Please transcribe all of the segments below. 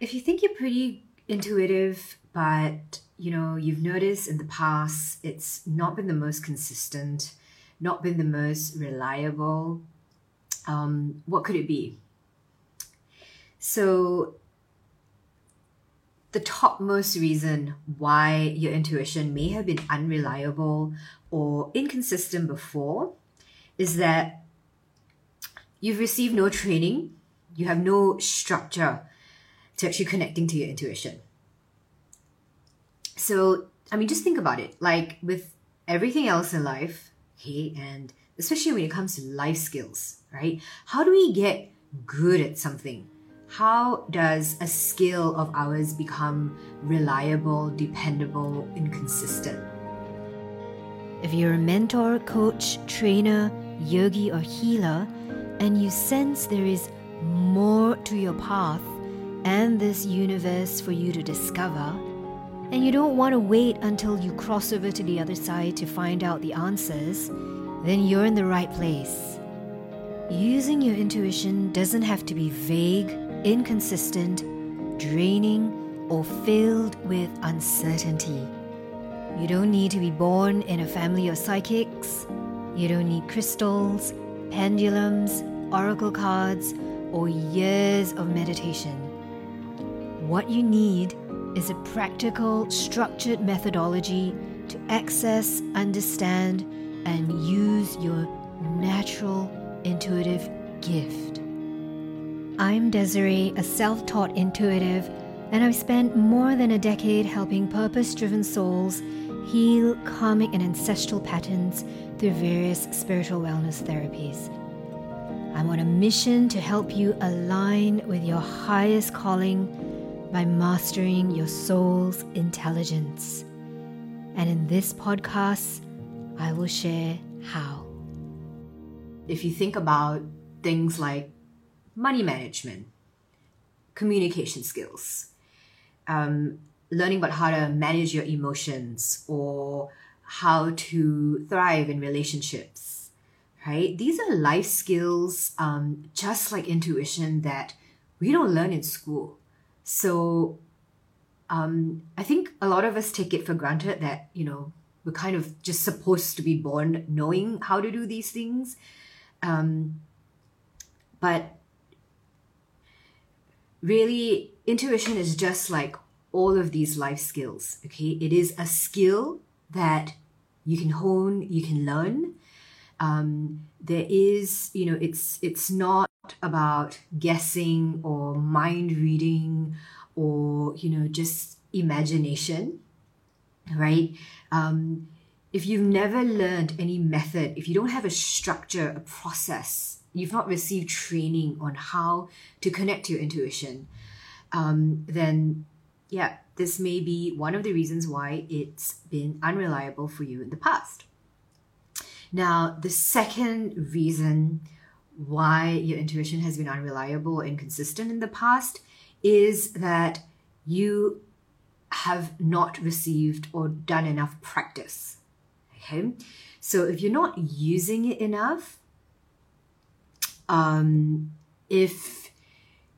if you think you're pretty intuitive, but you know, you've noticed in the past it's not been the most consistent, not been the most reliable, um, what could it be? So, the topmost reason why your intuition may have been unreliable or inconsistent before is that you've received no training, you have no structure to actually connecting to your intuition. So, I mean, just think about it. Like with everything else in life, okay, and especially when it comes to life skills, right? How do we get good at something? How does a skill of ours become reliable, dependable, and consistent? If you're a mentor, coach, trainer, yogi, or healer, and you sense there is more to your path and this universe for you to discover, and you don't want to wait until you cross over to the other side to find out the answers, then you're in the right place. Using your intuition doesn't have to be vague, inconsistent, draining, or filled with uncertainty. You don't need to be born in a family of psychics. You don't need crystals, pendulums, oracle cards, or years of meditation. What you need is a practical, structured methodology to access, understand, and use your natural intuitive gift. I'm Desiree, a self taught intuitive, and I've spent more than a decade helping purpose driven souls heal karmic and ancestral patterns through various spiritual wellness therapies. I'm on a mission to help you align with your highest calling by mastering your soul's intelligence. And in this podcast, I will share how. If you think about things like money management, communication skills, um, learning about how to manage your emotions or how to thrive in relationships, right? These are life skills, um, just like intuition, that we don't learn in school. So um, I think a lot of us take it for granted that, you know, we're kind of just supposed to be born knowing how to do these things. Um, but really, intuition is just like all of these life skills, okay? It is a skill that you can hone, you can learn. Um, there is, you know, it's it's not about guessing or mind reading or you know just imagination right? Um, if you've never learned any method if you don't have a structure a process you've not received training on how to connect to your intuition um, then yeah this may be one of the reasons why it's been unreliable for you in the past. Now the second reason why your intuition has been unreliable or inconsistent in the past is that you have not received or done enough practice. Okay, so if you're not using it enough, um, if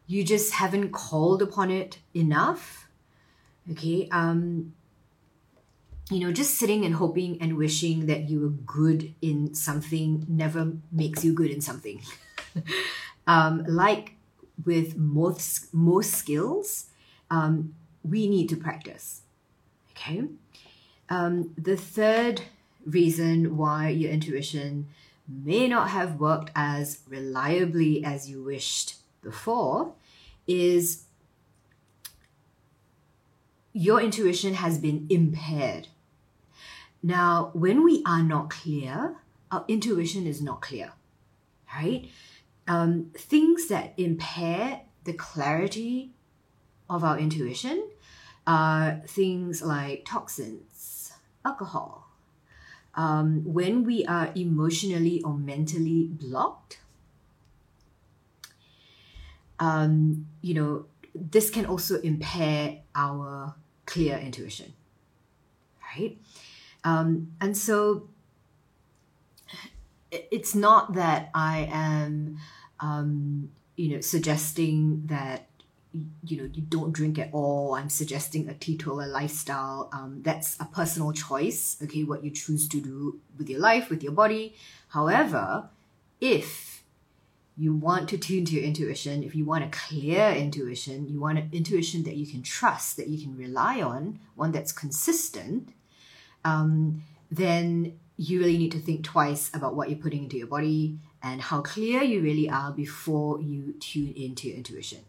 you just haven't called upon it enough, okay, um, you know, just sitting and hoping and wishing that you were good in something never makes you good in something. um, like with most most skills, um, we need to practice. Okay. Um, the third reason why your intuition may not have worked as reliably as you wished before is your intuition has been impaired now, when we are not clear, our intuition is not clear, right? Um, things that impair the clarity of our intuition are things like toxins, alcohol. Um, when we are emotionally or mentally blocked, um, you know, this can also impair our clear intuition, right? Um, and so it's not that I am, um, you know, suggesting that you know you don't drink at all. I'm suggesting a teetotaler lifestyle. Um, that's a personal choice okay what you choose to do with your life with your body. However if you want to tune to your intuition if you want a clear intuition you want an intuition that you can trust that you can rely on one that's consistent um, then you really need to think twice about what you're putting into your body and how clear you really are before you tune into your intuition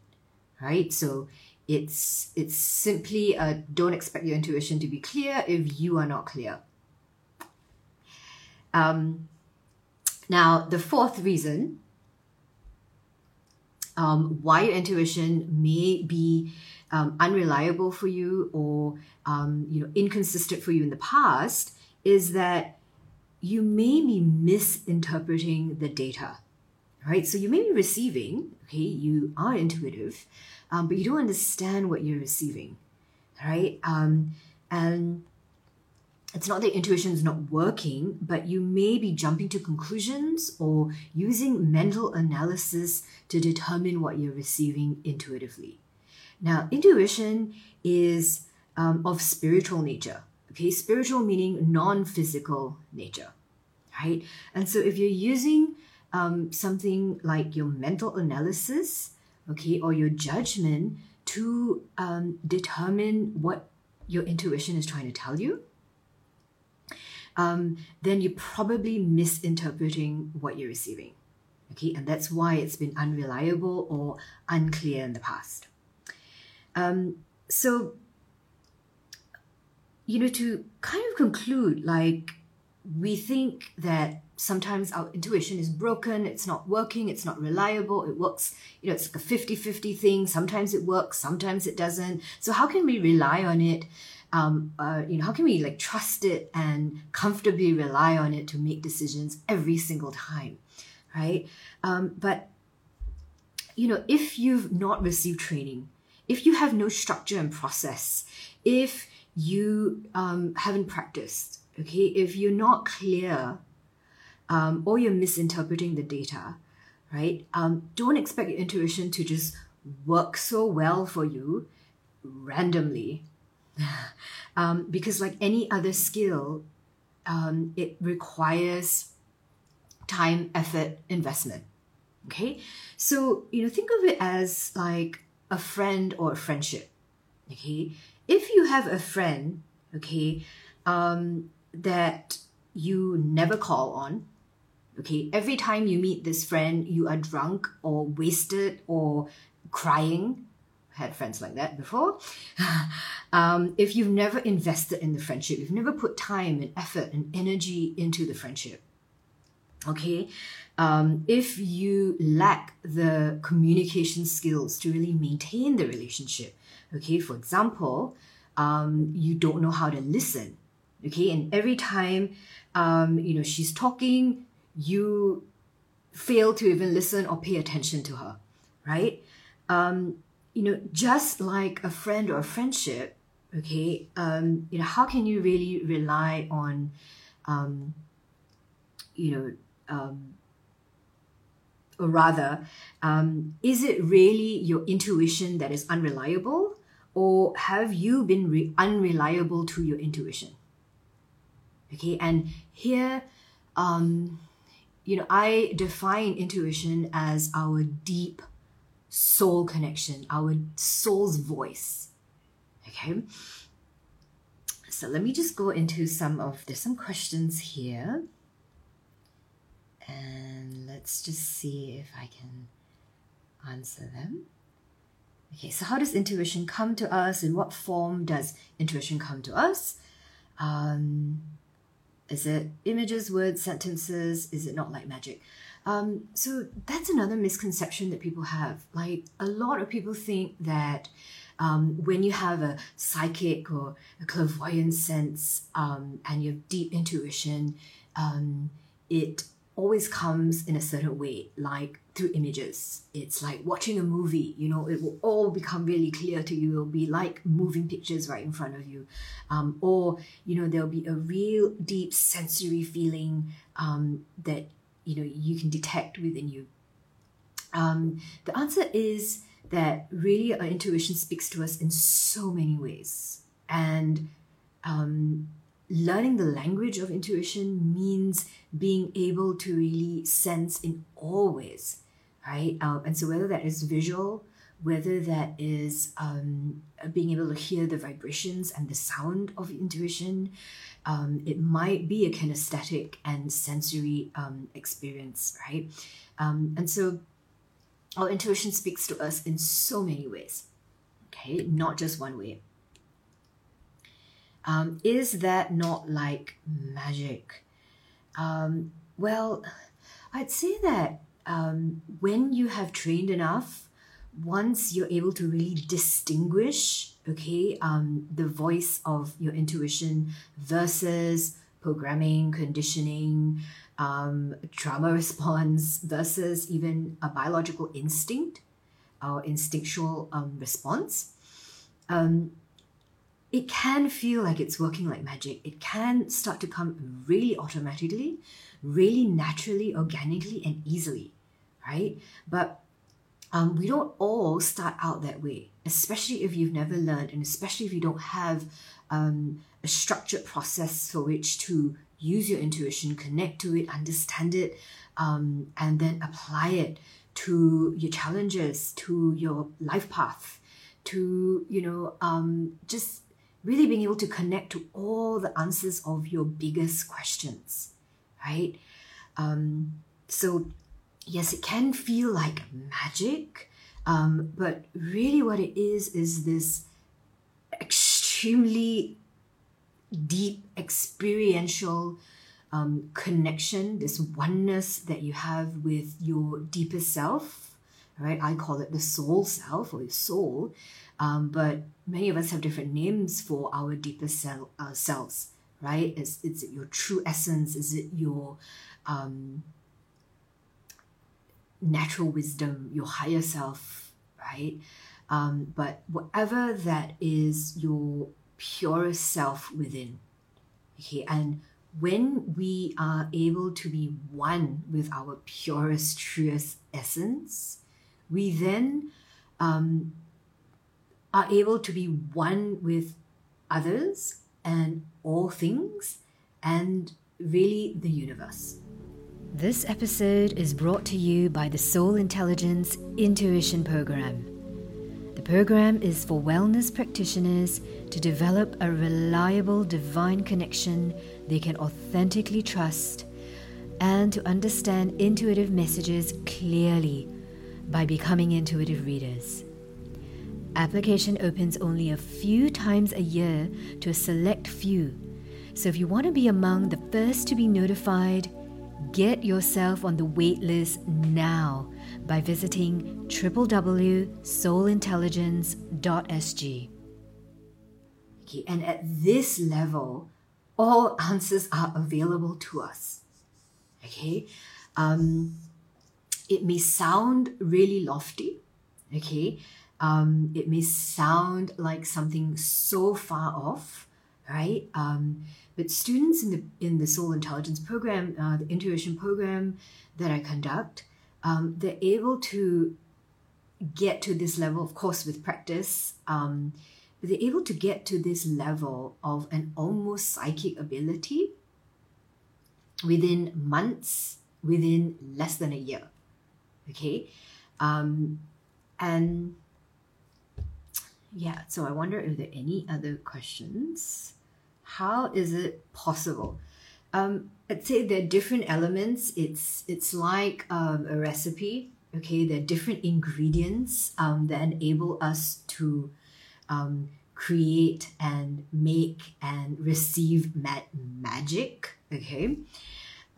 right? So it's it's simply a don't expect your intuition to be clear if you are not clear. Um, now the fourth reason um, why your intuition may be um, unreliable for you or um, you know inconsistent for you in the past is that you may be misinterpreting the data, right? So you may be receiving, okay, you are intuitive, um, but you don't understand what you're receiving, right? Um, and it's not that intuition is not working, but you may be jumping to conclusions or using mental analysis to determine what you're receiving intuitively. Now, intuition is um, of spiritual nature. Okay, spiritual meaning non physical nature, right? And so if you're using um, something like your mental analysis, okay, or your judgment to um, determine what your intuition is trying to tell you, um, then you're probably misinterpreting what you're receiving. Okay, and that's why it's been unreliable or unclear in the past. Um, so you know, to kind of conclude, like, we think that sometimes our intuition is broken, it's not working, it's not reliable, it works, you know, it's like a 50 50 thing. Sometimes it works, sometimes it doesn't. So, how can we rely on it? Um, uh, you know, how can we like trust it and comfortably rely on it to make decisions every single time, right? Um, but you know, if you've not received training, if you have no structure and process, if you um, haven't practiced, okay, if you're not clear um, or you're misinterpreting the data, right, um, don't expect your intuition to just work so well for you randomly. um, because, like any other skill, um, it requires time, effort, investment. Okay, so you know, think of it as like a friend or a friendship. Okay, if you have a friend, okay, um, that you never call on, okay, every time you meet this friend, you are drunk or wasted or crying. I had friends like that before. um, if you've never invested in the friendship, you've never put time and effort and energy into the friendship, okay, um, if you lack the communication skills to really maintain the relationship, Okay, for example, um, you don't know how to listen. Okay, and every time um, you know she's talking, you fail to even listen or pay attention to her, right? Um, you know, just like a friend or a friendship, okay, um, you know, how can you really rely on, um, you know, or rather, um, is it really your intuition that is unreliable, or have you been re- unreliable to your intuition? Okay, and here, um, you know, I define intuition as our deep soul connection, our soul's voice. Okay. So let me just go into some of there's some questions here. And let's just see if I can answer them. Okay, so how does intuition come to us? In what form does intuition come to us? Um, is it images, words, sentences? Is it not like magic? Um, so that's another misconception that people have. Like a lot of people think that um, when you have a psychic or a clairvoyant sense um, and you have deep intuition, um, it always comes in a certain way, like through images. It's like watching a movie, you know, it will all become really clear to you. It'll be like moving pictures right in front of you. Um, or, you know, there'll be a real deep sensory feeling um, that, you know, you can detect within you. Um, the answer is that really our intuition speaks to us in so many ways. And um, learning the language of intuition means being able to really sense in all ways, right? Um, and so whether that is visual, whether that is um, being able to hear the vibrations and the sound of intuition, um, it might be a kinesthetic and sensory um, experience, right? Um, and so our intuition speaks to us in so many ways, okay, not just one way. Um, is that not like magic? Um, well, I'd say that um, when you have trained enough, once you're able to really distinguish, okay, um, the voice of your intuition versus programming, conditioning, um, trauma response versus even a biological instinct or instinctual um, response, um, it can feel like it's working like magic. It can start to come really automatically, really naturally, organically, and easily, right? But um, we don't all start out that way, especially if you've never learned, and especially if you don't have um, a structured process for which to use your intuition, connect to it, understand it, um, and then apply it to your challenges, to your life path, to, you know, um, just really being able to connect to all the answers of your biggest questions, right? Um, so, yes, it can feel like magic, um, but really what it is is this extremely deep experiential um, connection, this oneness that you have with your deepest self, right? I call it the soul self or soul, um, but many of us have different names for our deepest cell, uh, selves, right? Is, is it your true essence? Is it your um, natural wisdom, your higher self, right? Um, but whatever that is your purest self within. Okay, and when we are able to be one with our purest, truest essence, we then um, are able to be one with others and all things and really the universe. This episode is brought to you by the Soul Intelligence Intuition Program. The program is for wellness practitioners to develop a reliable divine connection they can authentically trust and to understand intuitive messages clearly by becoming intuitive readers. Application opens only a few times a year to a select few. So if you want to be among the first to be notified, get yourself on the waitlist now by visiting www.soulintelligence.sg. Okay, and at this level, all answers are available to us. Okay, um, it may sound really lofty. Okay, um, it may sound like something so far off, right? Um, but students in the in the Soul Intelligence program, uh, the intuition program that I conduct, um, they're able to get to this level, of course, with practice. Um, but they're able to get to this level of an almost psychic ability within months, within less than a year. Okay, um, and yeah, so I wonder if there are any other questions. How is it possible? Um, I'd say there are different elements. It's it's like um, a recipe. Okay, there are different ingredients um, that enable us to um, create and make and receive ma- magic. Okay,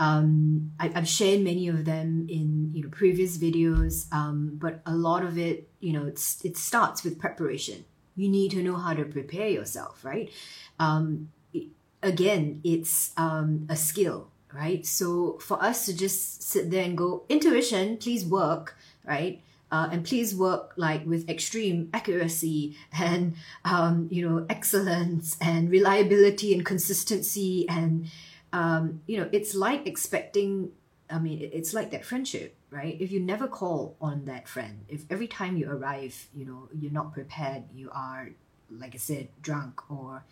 um, I, have shared many of them in you know previous videos, um, but a lot of it, you know, it starts with preparation. You need to know how to prepare yourself, right? Um, it, again, it's um, a skill, right? So for us to just sit there and go, intuition, please work, right? Uh, and please work like with extreme accuracy and um, you know excellence and reliability and consistency and um, you know, it's like expecting, I mean, it's like that friendship, right? If you never call on that friend, if every time you arrive, you know, you're not prepared, you are, like I said, drunk or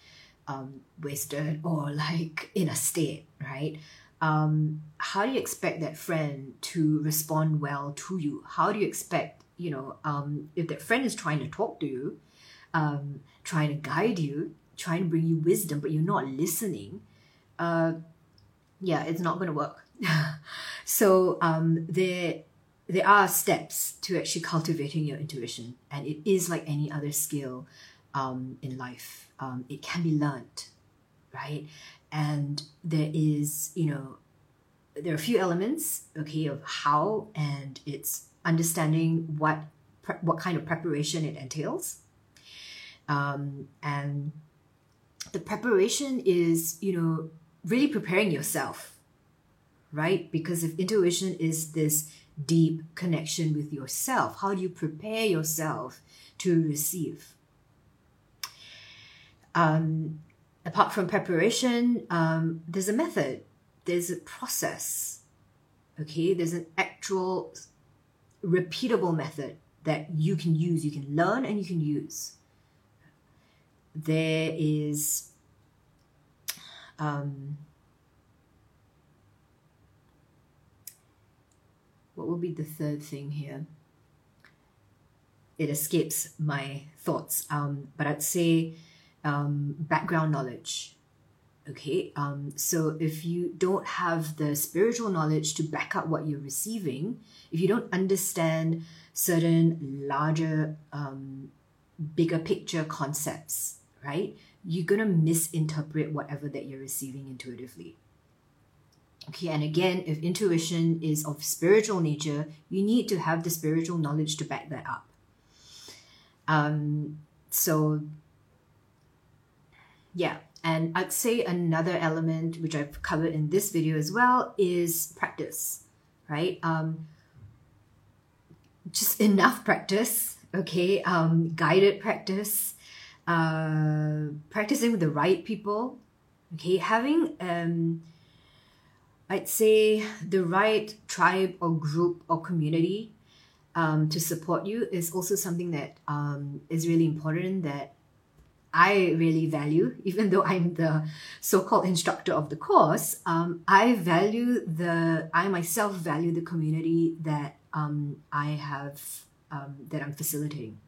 um, wasted or like in a state, right? Um, how do you expect that friend to respond well to you? How do you expect, you know, um, if that friend is trying to talk to you, um, trying to guide you, trying to bring you wisdom, but you're not listening, uh, yeah, it's not going to work. so um, there, there are steps to actually cultivating your intuition, and it is like any other skill um, in life. Um, it can be learned, right? And there is, you know, there are a few elements, okay, of how, and it's understanding what pre- what kind of preparation it entails, um, and the preparation is, you know, really preparing yourself, right? Because if intuition is this deep connection with yourself, how do you prepare yourself to receive? Um, apart from preparation, um, there's a method, there's a process. Okay, there's an actual repeatable method that you can use, you can learn, and you can use. There is um, what will be the third thing here? It escapes my thoughts, um, but I'd say um, background knowledge. Okay, um, so if you don't have the spiritual knowledge to back up what you're receiving, if you don't understand certain larger, um, bigger picture concepts, right, you're gonna misinterpret whatever that you're receiving intuitively. Okay, and again, if intuition is of spiritual nature, you need to have the spiritual knowledge to back that up. Um, so yeah, and I'd say another element which I've covered in this video as well is practice, right? Um, just enough practice, okay? Um, guided practice, uh, practicing with the right people, okay? Having, um, I'd say, the right tribe or group or community um, to support you is also something that um, is really important that I really value, even though I'm the so-called instructor of the course, um, I value the, I myself value the community that um, I have, um, that I'm facilitating.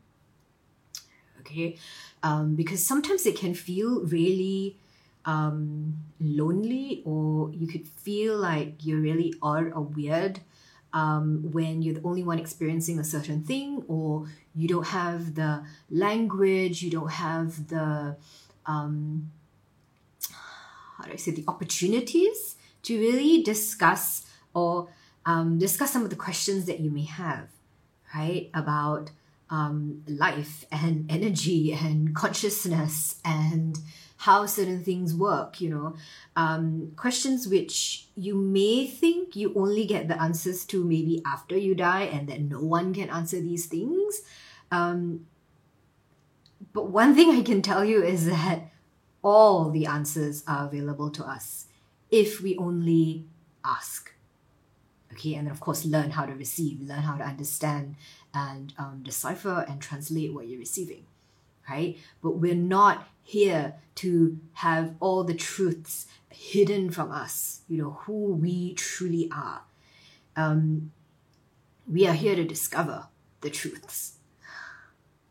Okay, um, because sometimes it can feel really um, lonely, or you could feel like you're really odd or weird um, when you're the only one experiencing a certain thing, or you don't have the language, you don't have the um, how do I say the opportunities to really discuss or um, discuss some of the questions that you may have, right? About um, life and energy and consciousness and how certain things work, you know, um, questions which you may think you only get the answers to maybe after you die and that no one can answer these things. Um, but one thing I can tell you is that all the answers are available to us if we only ask. Okay, and then of course learn how to receive, learn how to understand and um, decipher and translate what you're receiving, right? But we're not here to have all the truths hidden from us, you know, who we truly are. Um, we are here to discover the truths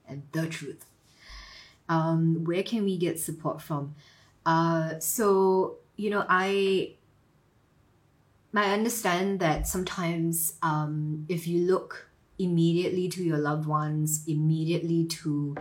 and the truth. Um, where can we get support from? Uh, so, you know, I I understand that sometimes um, if you look immediately to your loved ones, immediately to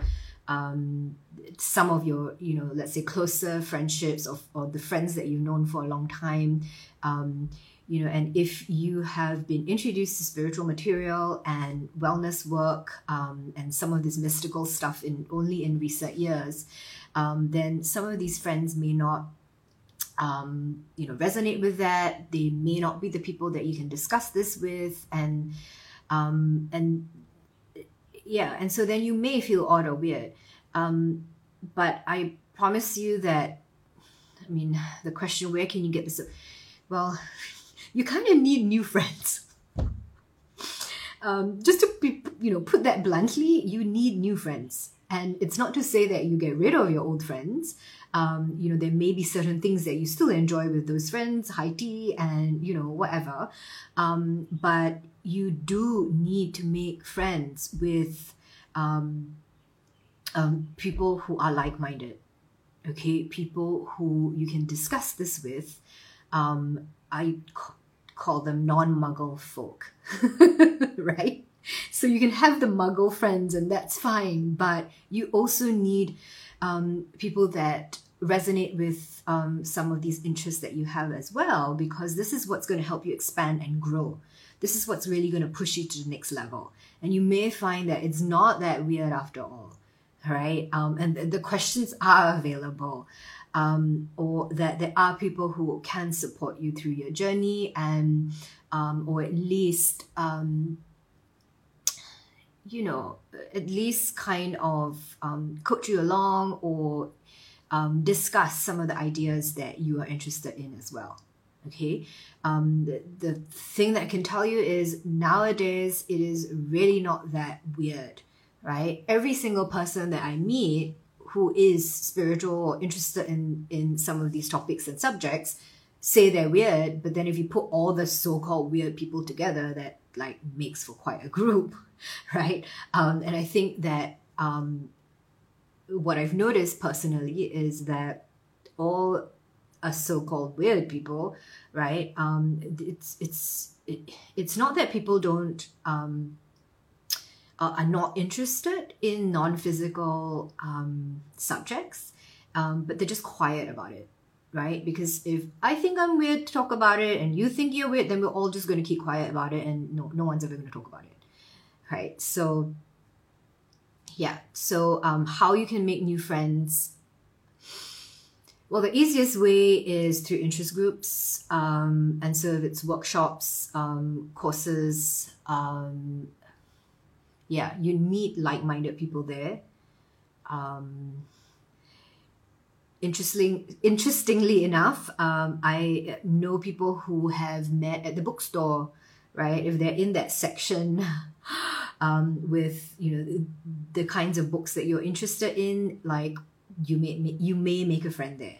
um, some of your, you know, let's say closer friendships of, or the friends that you've known for a long time, um, you know, and if you have been introduced to spiritual material and wellness work um, and some of this mystical stuff in only in recent years, um, then some of these friends may not um, you know resonate with that. They may not be the people that you can discuss this with. And um, and yeah and so then you may feel odd or weird. Um, but i promise you that i mean the question where can you get this? Well you kind of need new friends. Um, just to be, you know put that bluntly, you need new friends, and it's not to say that you get rid of your old friends. Um, you know, there may be certain things that you still enjoy with those friends, high tea, and you know whatever. Um, but you do need to make friends with um, um, people who are like-minded okay? People who you can discuss this with. Um, i c- call them non-muggle folk right? So you can have the muggle friends and that's fine but you also need um, people that resonate with um, some of these interests that you have as well because this is what's going to help you expand and grow this is what's really going to push you to the next level and you may find that it's not that weird after all right? Um, and the, the questions are available. Um, or that there are people who can support you through your journey and um, or at least um, you know at least kind of um, coach you along or um, discuss some of the ideas that you are interested in as well okay um, the, the thing that i can tell you is nowadays it is really not that weird right? Every single person that I meet who is spiritual or interested in in some of these topics and subjects say they're weird, but then if you put all the so-called weird people together, that like makes for quite a group, right? Um, and I think that um, what I've noticed personally is that all a so-called weird people, right? Um, it's it's it, it's not that people don't um, uh, are not interested in non-physical um, subjects, um, but they're just quiet about it, right? Because if I think I'm weird to talk about it, and you think you're weird, then we're all just going to keep quiet about it, and no, no one's ever going to talk about it, right? So, yeah. So, um, how you can make new friends? Well, the easiest way is through interest groups, um, and so if it's workshops, um, courses, um, yeah, you need like-minded people there. Um, interesting, interestingly enough, um, I know people who have met at the bookstore. Right, if they're in that section um, with you know the, kinds of books that you're interested in, like you may you may make a friend there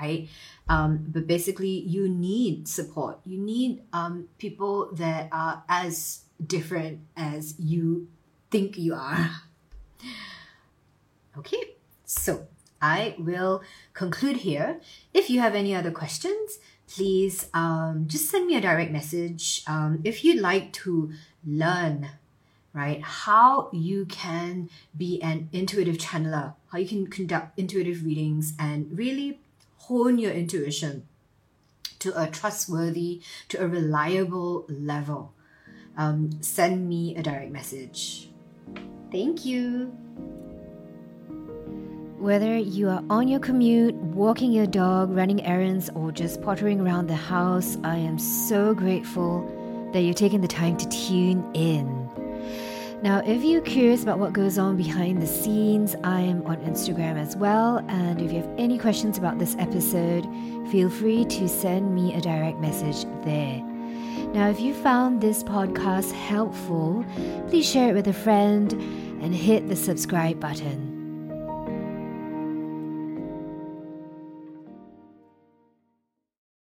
right? Um, but basically, you need support. You need um, people that are as different as you think you are. Okay, so I will conclude here. If you have any other questions, please um, just send me a direct message. Um, if you'd like to learn, right, how you can be an intuitive channeler, how you can conduct intuitive readings and really hone your intuition to a trustworthy, to a reliable level, um, send me a direct message. Thank you. Whether you are on your commute, walking your dog, running errands, or just pottering around the house, I am so grateful that you're taking the time to tune in. Now, if you're curious about what goes on behind the scenes, I am on Instagram as well. And if you have any questions about this episode, feel free to send me a direct message there. Now, if you found this podcast helpful, please share it with a friend and hit the subscribe button.